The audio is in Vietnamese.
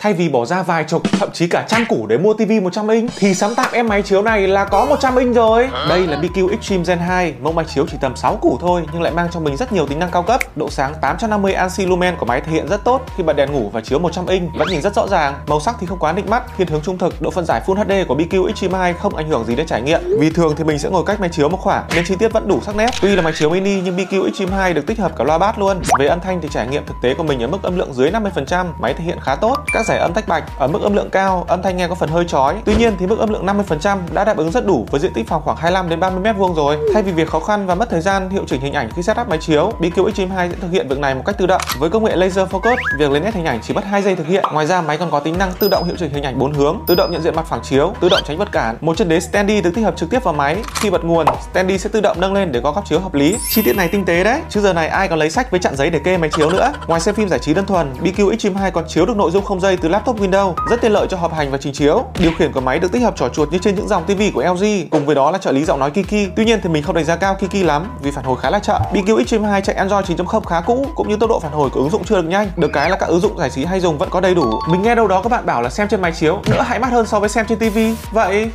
Thay vì bỏ ra vài chục, thậm chí cả trăm củ để mua TV 100 inch thì sắm tạm em máy chiếu này là có 100 inch rồi. Đây là BQ Extreme Gen 2, mẫu máy chiếu chỉ tầm 6 củ thôi nhưng lại mang cho mình rất nhiều tính năng cao cấp. Độ sáng 850 ANSI lumen của máy thể hiện rất tốt khi bật đèn ngủ và chiếu 100 inch vẫn nhìn rất rõ ràng. Màu sắc thì không quá nịnh mắt, thiên hướng trung thực, độ phân giải Full HD của BQ Extreme 2 không ảnh hưởng gì đến trải nghiệm. Vì thường thì mình sẽ ngồi cách máy chiếu một khoảng nên chi tiết vẫn đủ sắc nét. Tuy là máy chiếu mini nhưng BQ Extreme 2 được tích hợp cả loa bass luôn. Về âm thanh thì trải nghiệm thực tế của mình ở mức âm lượng dưới 50%, máy thể hiện khá tốt. Các giải âm tách bạch ở mức âm lượng cao, âm thanh nghe có phần hơi chói. Tuy nhiên thì mức âm lượng 50% đã đáp ứng rất đủ với diện tích phòng khoảng 25 đến 30 m2 rồi. Thay vì việc khó khăn và mất thời gian hiệu chỉnh hình ảnh khi setup máy chiếu, BQ Extreme 2 sẽ thực hiện việc này một cách tự động. Với công nghệ laser focus, việc lấy nét hình ảnh chỉ mất 2 giây thực hiện. Ngoài ra máy còn có tính năng tự động hiệu chỉnh hình ảnh bốn hướng, tự động nhận diện mặt phẳng chiếu, tự động tránh vật cản. Một chân đế standy được tích hợp trực tiếp vào máy. Khi bật nguồn, standy sẽ tự động nâng lên để có góc chiếu hợp lý. Chi tiết này tinh tế đấy, chứ giờ này ai còn lấy sách với chặn giấy để kê máy chiếu nữa. Ngoài xem phim giải trí đơn thuần, BQ Extreme 2 còn chiếu được nội dung không dây từ laptop Windows, rất tiện lợi cho họp hành và trình chiếu. Điều khiển của máy được tích hợp trỏ chuột như trên những dòng TV của LG, cùng với đó là trợ lý giọng nói Kiki. Tuy nhiên thì mình không đánh giá cao Kiki lắm vì phản hồi khá là chậm. BQ Extreme 2 chạy Android 9.0 khá cũ, cũng như tốc độ phản hồi của ứng dụng chưa được nhanh. Được cái là các ứng dụng giải trí hay dùng vẫn có đầy đủ. Mình nghe đâu đó các bạn bảo là xem trên máy chiếu đỡ hại mắt hơn so với xem trên TV. Vậy